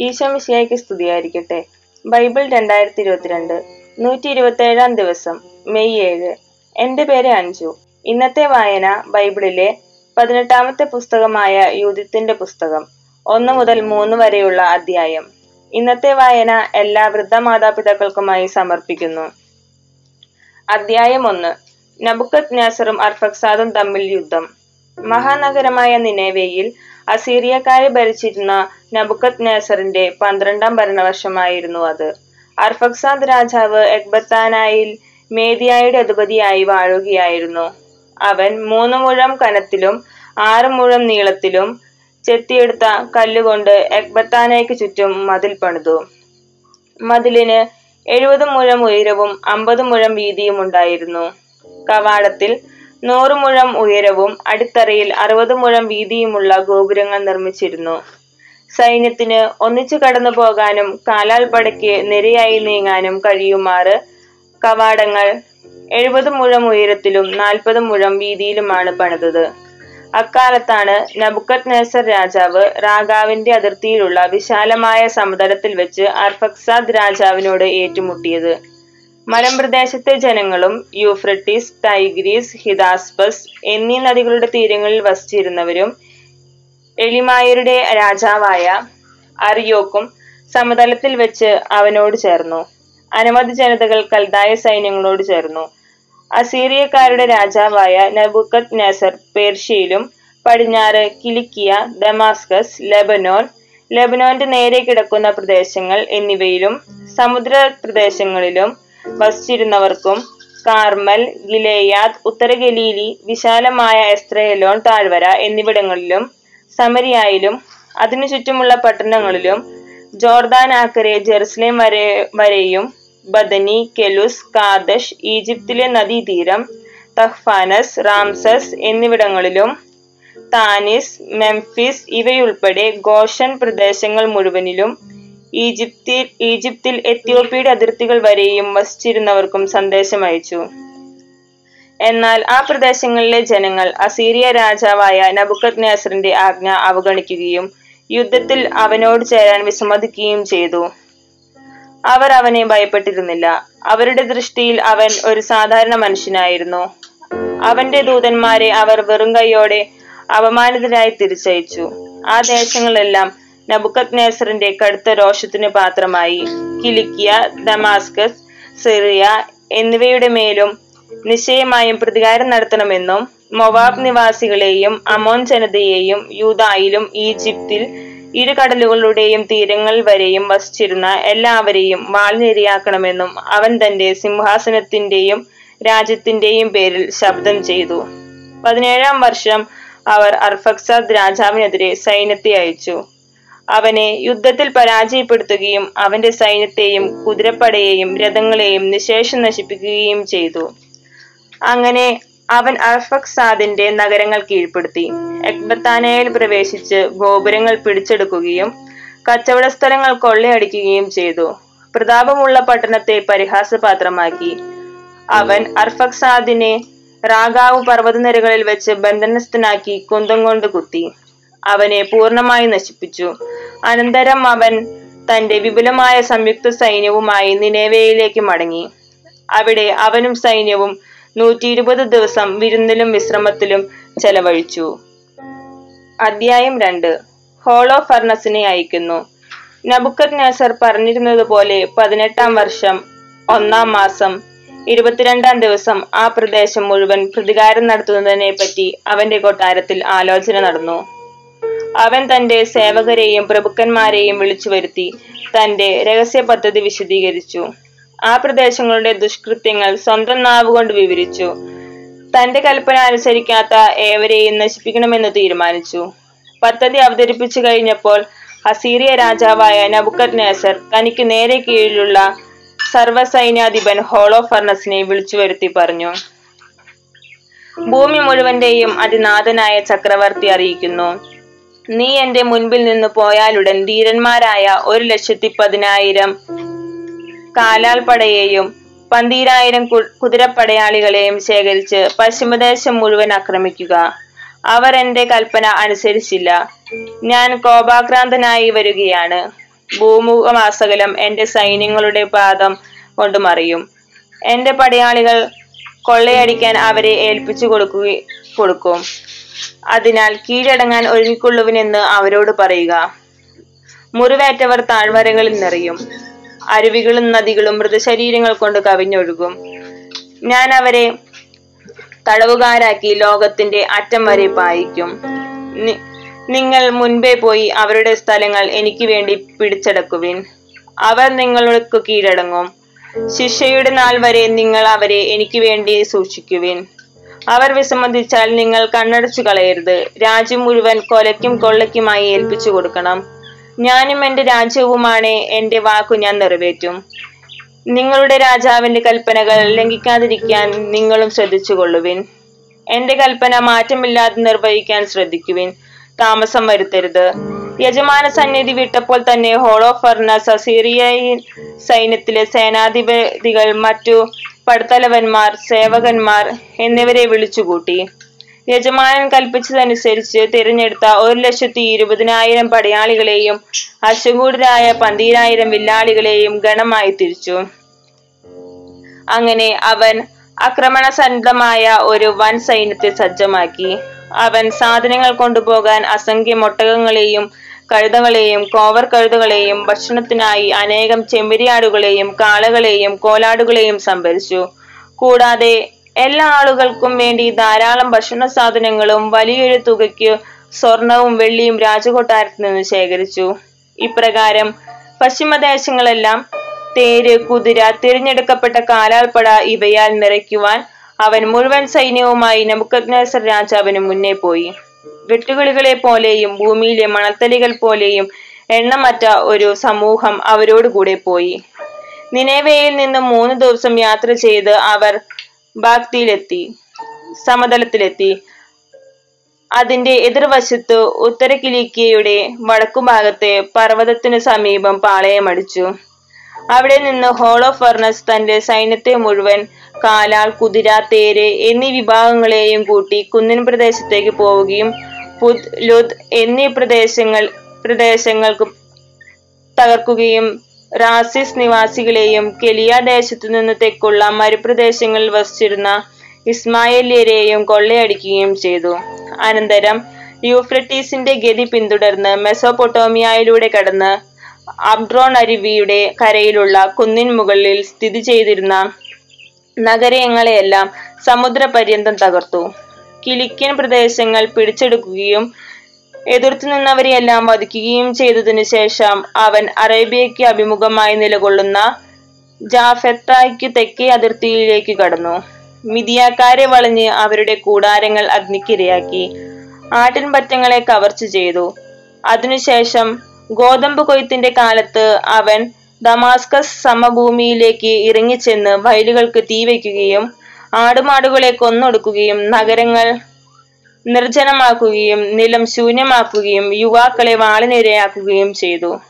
ഈശോമിശിഹായ്ക്ക് സ്തുതിയായിരിക്കട്ടെ. ബൈബിൾ രണ്ടായിരത്തി ഇരുപത്തിരണ്ട് നൂറ്റി ഇരുപത്തി ഏഴാം ദിവസം മെയ് ഏഴ്. എന്റെ പേര് അഞ്ജു. ഇന്നത്തെ വായന ബൈബിളിലെ പതിനെട്ടാമത്തെ പുസ്തകമായ യൂതിത്തിന്റെ പുസ്തകം ഒന്ന് മുതൽ മൂന്ന് വരെയുള്ള അധ്യായം. ഇന്നത്തെ വായന എല്ലാ വൃദ്ധ മാതാപിതാക്കൾക്കുമായി സമർപ്പിക്കുന്നു. അധ്യായം ഒന്ന് നബുക്കത് നാസറും അർഫക്സാദും തമ്മിൽ യുദ്ധം. മഹാനഗരമായ നിനേവയിൽ അസീറിയക്കാരെ ഭരിച്ചിരുന്ന നബുക്കത് നേസറിന്റെ പന്ത്രണ്ടാം ഭരണവർഷമായിരുന്നു അത്. അർഫക്സാദ് രാജാവ് എക്ബത്താനായിൽ മേദിയായുടെ അധിപതിയായി വാഴുകയായിരുന്നു. അവൻ മൂന്ന് മുഴം കനത്തിലും ആറ് മുഴം നീളത്തിലും ചെത്തിയെടുത്ത കല്ലുകൊണ്ട് എക്ബത്താനയ്ക്ക് ചുറ്റും മതിൽ പണിതു. മതിലിന് എഴുപത് മുഴം ഉയരവും അമ്പത് മുഴം വീതിയും ഉണ്ടായിരുന്നു. കവാടത്തിൽ നൂറ് മുഴം ഉയരവും അടിത്തറയിൽ അറുപത് മുഴം വീതിയുമുള്ള ഗോപുരങ്ങൾ നിർമ്മിച്ചിരുന്നു. സൈന്യത്തിന് ഒന്നിച്ചു കടന്നു പോകാനും കാലാൽ പടയ്ക്ക് നിരയായി നീങ്ങാനും കഴിയുമാറ് കവാടങ്ങൾ എഴുപത് മുഴം ഉയരത്തിലും നാൽപ്പത് മുഴം വീതിയിലുമാണ് പണിതത്. അക്കാലത്താണ് നബുക്കത് നേസർ രാജാവ് റാഗാവിന്റെ അതിർത്തിയിലുള്ള വിശാലമായ സമതലത്തിൽ വെച്ച് അർഫക്സാദ് രാജാവിനോട് ഏറ്റുമുട്ടിയത്. മലമ്പ്രദേശത്തെ ജനങ്ങളും യൂഫ്രട്ടീസ് ടൈഗ്രീസ് ഹിദാസ്പസ് എന്നീ നദികളുടെ തീരങ്ങളിൽ വസിച്ചിരുന്നവരും എളിമായരുടെ രാജാവായ അറിയോക്കും സമതലത്തിൽ വെച്ച് അവനോട് ചേർന്നു. അനവധി ജനതകൾ കൽദായ സൈന്യങ്ങളോട് ചേർന്നു. അസീറിയക്കാരുടെ രാജാവായ നബുക്കത് നസർ പേർഷ്യയിലും പടിഞ്ഞാറ് കിലിക്കിയ ദമാസ്കസ് ലെബനോൻ ലെബനോന്റെ നേരെ കിടക്കുന്ന പ്രദേശങ്ങൾ എന്നിവയിലും സമുദ്ര പ്രദേശങ്ങളിലും വസിച്ചിരുന്നവർക്കും കാർമൽ ഗിലേയാദ് ഉത്തര ഗലീലി വിശാലമായ എസ്ത്രയലോൺ താഴ്വര എന്നിവിടങ്ങളിലും സമരിയായിലും അതിനു ചുറ്റുമുള്ള പട്ടണങ്ങളിലും ജോർദാൻ ആക്കരെ ജെറുസലേം വരെ വരെയും ബദനി കെലുസ് കാദഷ് ഈജിപ്തിലെ നദീതീരം തഹ്ഫാനസ് റാംസസ് എന്നിവിടങ്ങളിലും താനിസ് മെംഫിസ് ഇവയുൾപ്പെടെ ഗോഷൻ പ്രദേശങ്ങൾ മുഴുവനിലും ഈജിപ്തിൽ ഈജിപ്തിൽ എത്യോപ്യയുടെ അതിർത്തികൾ വരെയും വസിച്ചിരുന്നവർക്കും സന്ദേശം അയച്ചു. എന്നാൽ ആ പ്രദേശങ്ങളിലെ ജനങ്ങൾ അസീറിയ രാജാവായ നബുക്കത് നാസറിന്റെ ആജ്ഞ അവഗണിക്കുകയും യുദ്ധത്തിൽ അവനോട് ചേരാൻ വിസമ്മതിക്കുകയും ചെയ്തു. അവർ അവനെ ഭയപ്പെട്ടിരുന്നില്ല. അവരുടെ ദൃഷ്ടിയിൽ അവൻ ഒരു സാധാരണ മനുഷ്യനായിരുന്നു. അവന്റെ ദൂതന്മാരെ അവർ വെറും കൈയോടെ അപമാനിതരായി തിരിച്ചയച്ചു. ആ ദേശങ്ങളെല്ലാം നബുക്കത് നേസറിന്റെ കടുത്ത രോഷത്തിന് പാത്രമായി കിലിക്കിയ ദമാസ്കസ് സിറിയ എന്നിവയുടെ മേലും നിശ്ചയമായും പ്രതികാരം നടത്തണമെന്നും മൊവാബ് നിവാസികളെയും അമോൻ ജനതയെയും യൂതായിലും ഈജിപ്തിൽ ഇരു കടലുകളുടെയും തീരങ്ങൾ വരെയും വസിച്ചിരുന്ന എല്ലാവരെയും വാൾനിരയാക്കണമെന്നും അവൻ തന്റെ സിംഹാസനത്തിന്റെയും രാജ്യത്തിന്റെയും പേരിൽ ശബ്ദം ചെയ്തു. പതിനേഴാം വർഷം അവർ അർഫക്സാദ് രാജാവിനെതിരെ സൈന്യത്തെ അയച്ചു. അവനെ യുദ്ധത്തിൽ പരാജയപ്പെടുത്തുകയും അവന്റെ സൈന്യത്തെയും കുതിരപ്പടയെയും രഥങ്ങളെയും നിശേഷം നശിപ്പിക്കുകയും ചെയ്തു. അങ്ങനെ അവൻ അർഫക്സാദിന്റെ നഗരങ്ങൾ കീഴ്പ്പെടുത്തി. എക്ബത്താനയിൽ പ്രവേശിച്ച് ഗോപുരങ്ങൾ പിടിച്ചെടുക്കുകയും കച്ചവട സ്ഥലങ്ങൾ കൊള്ളയടിക്കുകയും ചെയ്തു. പ്രതാപമുള്ള പട്ടണത്തെ പരിഹാസപാത്രമാക്കി. അവൻ അർഫക്സാദിനെ റാഗാവ് പർവതനിരകളിൽ വെച്ച് ബന്ധനസ്ഥനാക്കി കുന്തം കൊണ്ട് കുത്തി. അവനെ പൂർണമായി നശിപ്പിച്ചു. അനന്തരം അവൻ തന്റെ വിപുലമായ സംയുക്ത സൈന്യവുമായി നിലവയിലേക്ക് മടങ്ങി. അവിടെ അവനും സൈന്യവും നൂറ്റി ഇരുപത് ദിവസം വിരുന്നിലും വിശ്രമത്തിലും ചെലവഴിച്ചു. അധ്യായം രണ്ട്. ഹോളോ ഫർണസിനെ അയക്കുന്നു. നബുക്കത് പറഞ്ഞിരുന്നത് പറഞ്ഞിരുന്നതുപോലെ പതിനെട്ടാം വർഷം ഒന്നാം മാസം ഇരുപത്തിരണ്ടാം ദിവസം ആ പ്രദേശം മുഴുവൻ പ്രതികാരം നടത്തുന്നതിനെ പറ്റി അവന്റെ കൊട്ടാരത്തിൽ ആലോചന നടന്നു. അവൻ തന്റെ സേവകരെയും പ്രഭുക്കന്മാരെയും വിളിച്ചു വരുത്തി തന്റെ രഹസ്യ പദ്ധതി വിശദീകരിച്ചു. ആ പ്രദേശങ്ങളുടെ ദുഷ്കൃത്യങ്ങൾ സ്വന്തം നാവുകൊണ്ട് വിവരിച്ചു. തന്റെ കൽപ്പന അനുസരിക്കാത്ത ഏവരെയും നശിപ്പിക്കണമെന്ന് തീരുമാനിച്ചു. പദ്ധതി അവതരിപ്പിച്ചു കഴിഞ്ഞപ്പോൾ അസീറിയ രാജാവായ നബുക്കത് നേസർ തനിക്ക് നേരെ കീഴിലുള്ള സർവസൈന്യാധിപൻ ഹോളോ ഫർണസിനെ വിളിച്ചു വരുത്തി പറഞ്ഞു. ഭൂമി മുഴുവന്റെയും അതിനാഥനായ ചക്രവർത്തി അറിയിക്കുന്നു. നീ എന്റെ മുൻപിൽ നിന്ന് പോയാലുടൻ ധീരന്മാരായ ഒരു ലക്ഷത്തി പതിനായിരം കാലാൽപ്പടയെയും പന്തീരായിരം കുതിരപ്പടയാളികളെയും ശേഖരിച്ച് പശ്ചിമദേശം മുഴുവൻ ആക്രമിക്കുക. അവർ എന്റെ കൽപ്പന അനുസരിച്ചില്ല. ഞാൻ കോപാക്രാന്തനായി വരികയാണ്. ഭൂമുഖമാസകലം എന്റെ സൈന്യങ്ങളുടെ പാദം കൊണ്ട് മറിയും. എന്റെ പടയാളികൾ കൊള്ളയടിക്കാൻ അവരെ ഏൽപ്പിച്ചു കൊടുക്കുക കൊടുക്കും. അതിനാൽ കീഴടങ്ങാൻ ഒരുങ്ങിക്കൊള്ളുവിനെന്ന് അവരോട് പറയുക. മുറിവേറ്റവർ താഴ്വരകളിൽ നിറയും. അരുവികളും നദികളും മൃതശരീരങ്ങൾ കൊണ്ട് കവിഞ്ഞൊഴുകും. ഞാൻ അവരെ തടവുകാരാക്കി ലോകത്തിന്റെ അറ്റം വരെ പായിക്കും. നിങ്ങൾ മുൻപേ പോയി അവരുടെ സ്ഥലങ്ങൾ എനിക്ക് വേണ്ടി പിടിച്ചടക്കുവിൻ. അവർ നിങ്ങൾക്ക് കീഴടങ്ങും. ശിക്ഷയുടെ നാൾ വരെ നിങ്ങൾ അവരെ എനിക്ക് വേണ്ടി സൂക്ഷിക്കുവിൻ. അവർ വിസമ്മതിച്ചാൽ നിങ്ങൾ കണ്ണടച്ചു കളയരുത്. രാജ്യം മുഴുവൻ കൊലയ്ക്കും കൊള്ളയ്ക്കുമായി ഏൽപ്പിച്ചു കൊടുക്കണം. ഞാനും എന്റെ രാജ്യവുമാണ്. എന്റെ വാക്കു ഞാൻ നിറവേറ്റും. നിങ്ങളുടെ രാജാവിന്റെ കൽപ്പനകൾ ലംഘിക്കാതിരിക്കാൻ നിങ്ങളും ശ്രദ്ധിച്ചുകൊള്ളുവിൻ. എന്റെ കൽപ്പന മാറ്റമില്ലാതെ നിർവഹിക്കാൻ ശ്രദ്ധിക്കുവിൻ. താമസം വരുത്തരുത്. യജമാന സന്നിധി വിട്ടപ്പോൾ തന്നെ ഹോളോഫർണസ് അസീറിയൻ സൈന്യത്തിലെ സേനാധിപതികൾ മറ്റു പടത്തലവന്മാർ സേവകന്മാർ എന്നിവരെ വിളിച്ചുകൂട്ടി. യജമാനൻ കൽപ്പിച്ചതനുസരിച്ച് തിരഞ്ഞെടുത്ത ഒരു ലക്ഷത്തി ഇരുപതിനായിരം പടയാളികളെയും അശ്വകൂടരായ പന്തീരായിരം വില്ലാളികളെയും ഗണമായി തിരിച്ചു. അങ്ങനെ അവൻ ആക്രമണസന്നദ്ധമായ ഒരു വൻ സൈന്യത്തെ സജ്ജമാക്കി. അവൻ സാധനങ്ങൾ കൊണ്ടുപോകാൻ അസംഖ്യം ഒട്ടകങ്ങളെയും കഴുതകളെയും കോവർ കഴുതകളെയും ഭക്ഷണത്തിനായി അനേകം ചെമ്മരിയാടുകളെയും കാളകളെയും കോലാടുകളെയും സംഭരിച്ചു. കൂടാതെ എല്ലാ ആളുകൾക്കും വേണ്ടി ധാരാളം ഭക്ഷണ സാധനങ്ങളും വലിയൊരു തുകയ്ക്ക് സ്വർണവും വെള്ളിയും രാജകൊട്ടാരത്തിൽ നിന്ന് ശേഖരിച്ചു. ഇപ്രകാരം പശ്ചിമദേശങ്ങളെല്ലാം തേര് കുതിര തിരഞ്ഞെടുക്കപ്പെട്ട കാലാൾപ്പട ഇവയാൽ നിറയ്ക്കുവാൻ അവൻ മുഴുവൻ സൈന്യവുമായി നബുക്കദ്നേസർ രാജാവിന് മുന്നേ പോയി. വെട്ടുകിളികളെ പോലെയും ഭൂമിയിലെ മണത്തലികൾ പോലെയും എണ്ണമറ്റ ഒരു സമൂഹം അവരോടുകൂടെ പോയി. നിനേവയിൽ നിന്ന് മൂന്ന് ദിവസം യാത്ര ചെയ്ത് അവർ ബാഗ്തിയിലെത്തി സമതലത്തിലെത്തി. അതിന്റെ എതിർവശത്ത് ഉത്തര കിലിക്കിയയുടെ വടക്കുഭാഗത്തെ പർവതത്തിനു സമീപം പാളയമടിച്ചു. അവിടെ നിന്ന് ഹോളോ ഫർണസ് തന്റെ സൈന്യത്തെ മുഴുവൻ കാലാൾ കുതിര തേര് എന്നീ വിഭാഗങ്ങളെയും കൂട്ടി കുന്നിൻ പ്രദേശത്തേക്ക് പോവുകയും പുത് ലുദ് എന്നീ പ്രദേശങ്ങൾ പ്രദേശങ്ങൾക്ക് തകർക്കുകയും റാസിസ് നിവാസികളെയും കെലിയ ദേശത്തു നിന്ന് തെക്കുള്ള മരുപ്രദേശങ്ങളിൽ വസിച്ചിരുന്ന ഇസ്മായേലിയരെയും കൊള്ളയടിക്കുകയും ചെയ്തു. അനന്തരം യൂഫ്രട്ടീസിന്റെ ഗതി പിന്തുടർന്ന് മെസോപൊട്ടോമിയയിലൂടെ കടന്ന് അബ്ഡ്രോൺ അരുവിയുടെ കരയിലുള്ള കുന്നിൻ മുകളിൽ സ്ഥിതി ചെയ്തിരുന്ന നഗരങ്ങളെയെല്ലാം സമുദ്രപര്യന്തം തകർത്തു. കിലിക്കൻ പ്രദേശങ്ങൾ പിടിച്ചെടുക്കുകയും എതിർത്തു നിന്നവരെ എല്ലാം വധിക്കുകയും ചെയ്തതിനു ശേഷം അവൻ അറേബ്യയ്ക്ക് അഭിമുഖമായി നിലകൊള്ളുന്ന ജാഫെത്തായ്ക്ക് തെക്കേ അതിർത്തിയിലേക്ക് കടന്നു. മിതിയാക്കാരെ വളഞ്ഞ് അവരുടെ കൂടാരങ്ങൾ അഗ്നിക്കിരയാക്കി ആട്ടിൻപറ്റങ്ങളെ കവർച്ച ചെയ്തു. അതിനുശേഷം ഗോതമ്പ് കൊയ്ത്തിന്റെ കാലത്ത് അവൻ ദമാസ്കസ് സമഭൂമിയിലേക്ക് ഇറങ്ങിച്ചെന്ന് വയലുകൾക്ക് തീ വയ്ക്കുകയും ആടുമാടുകളെ കൊന്നൊടുക്കുകയും നഗരങ്ങൾ നിർജനമാക്കുകയും നിലം ശൂന്യമാക്കുകയും യുവാക്കളെ വാളിനിരയാക്കുകയും ചെയ്തു.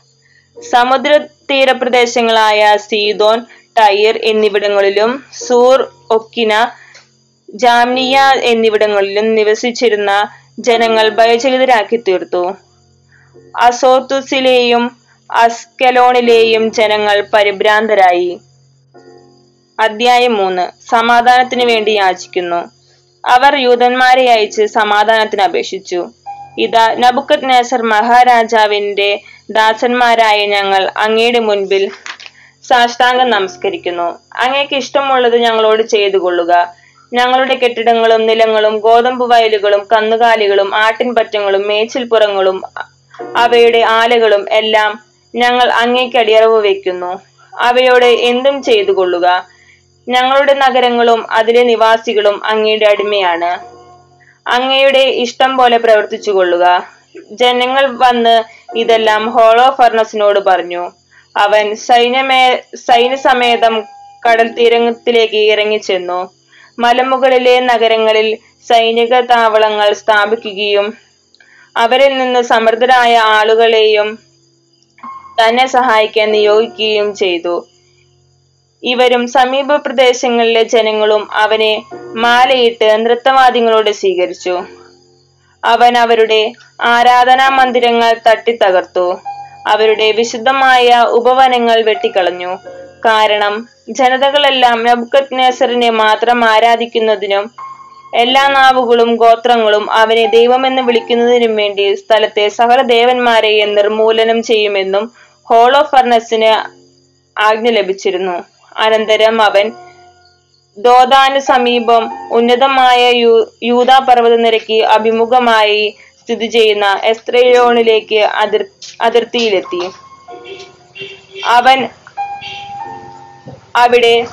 സമുദ്ര തീരപ്രദേശങ്ങളായ സീതോൻ ടൈർ എന്നിവിടങ്ങളിലും സൂർ ഒക്കിന ജാംനിയ എന്നിവിടങ്ങളിലും നിവസിച്ചിരുന്ന ജനങ്ങൾ ഭയചകിതരാക്കി തീർത്തു അസോത്തുസിലെയും അസ്കലോണിലെയും ജനങ്ങൾ പരിഭ്രാന്തരായി. അധ്യായം മൂന്ന്. സമാധാനത്തിനു വേണ്ടി യാചിക്കുന്നു. അവർ യൂതന്മാരെ അയച്ച് സമാധാനത്തിന് അപേക്ഷിച്ചു. ഇതാ നബുക്കത് നേസർ മഹാരാജാവിന്റെ ദാസന്മാരായ ഞങ്ങൾ അങ്ങയുടെ മുൻപിൽ സാഷ്ടാംഗം നമസ്കരിക്കുന്നു. അങ്ങേക്ക് ഇഷ്ടമുള്ളത് ഞങ്ങളോട് ചെയ്തു കൊള്ളുക ഞങ്ങളുടെ കെട്ടിടങ്ങളും നിലങ്ങളും ഗോതമ്പ് വയലുകളും കന്നുകാലികളും ആട്ടിൻപറ്റങ്ങളും മേച്ചിൽപ്പുറങ്ങളും അവയുടെ ആലകളും എല്ലാം ഞങ്ങൾ അങ്ങേക്ക് അടിയറവ് വയ്ക്കുന്നു. അവയോട് എന്തും ചെയ്തു കൊള്ളുക ഞങ്ങളുടെ നഗരങ്ങളും അതിലെ നിവാസികളും അങ്ങയുടെ അടിമയാണ്. അങ്ങയുടെ ഇഷ്ടം പോലെ പ്രവർത്തിച്ചു കൊള്ളുക. ജനങ്ങൾ വന്ന് ഇതെല്ലാം ഹോളോ ഫർണസിനോട് പറഞ്ഞു. അവൻ സൈന്യമേ സൈന്യസമേതം കടൽ തീരത്തിലേക്ക് ഇറങ്ങിച്ചെന്നു മലമുകളിലെ നഗരങ്ങളിൽ സൈനിക താവളങ്ങൾ സ്ഥാപിക്കുകയും അവരിൽ നിന്ന് സമൃദ്ധരായ ആളുകളെയും തന്നെ സഹായിക്കാൻ നിയോഗിക്കുകയും ചെയ്തു. ഇവരും സമീപ പ്രദേശങ്ങളിലെ ജനങ്ങളും അവനെ മാലയിട്ട് നൃത്തവാദ്യങ്ങളോട് സ്വീകരിച്ചു. അവൻ അവരുടെ ആരാധനാ മന്ദിരങ്ങൾ തട്ടിത്തകർത്തു. അവരുടെ വിശുദ്ധമായ ഉപവനങ്ങൾ വെട്ടിക്കളഞ്ഞു. കാരണം ജനതകളെല്ലാം നബുക്കത് മാത്രം ആരാധിക്കുന്നതിനും എല്ലാ നാവുകളും ഗോത്രങ്ങളും അവനെ ദൈവമെന്ന് വിളിക്കുന്നതിനും വേണ്ടി സ്ഥലത്തെ സകല ദേവന്മാരെയും നിർമൂലനം ചെയ്യുമെന്നും ഹോളോ ഫർണസിന് ആജ്ഞ ലഭിച്ചിരുന്നു. അനന്തരം അവൻ ദോദാന് സമീപം ഉന്നതമായ യൂ യൂതാ പർവതനിരയ്ക്ക് അഭിമുഖമായി സ്ഥിതി ചെയ്യുന്ന എസ്ത്രയോണിലേക്ക് അതിർ അതിർത്തിയിലെത്തി. അവൻ അവിടെ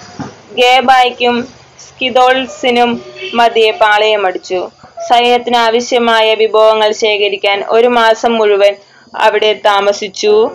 ഗേബായ്ക്കും സ്കിദോൾസിനും മതിയെ പാളയമടിച്ചു. സൈന്യത്തിന് ആവശ്യമായ വിഭവങ്ങൾ ശേഖരിക്കാൻ ഒരു മാസം മുഴുവൻ അവിടെ താമസിച്ചു.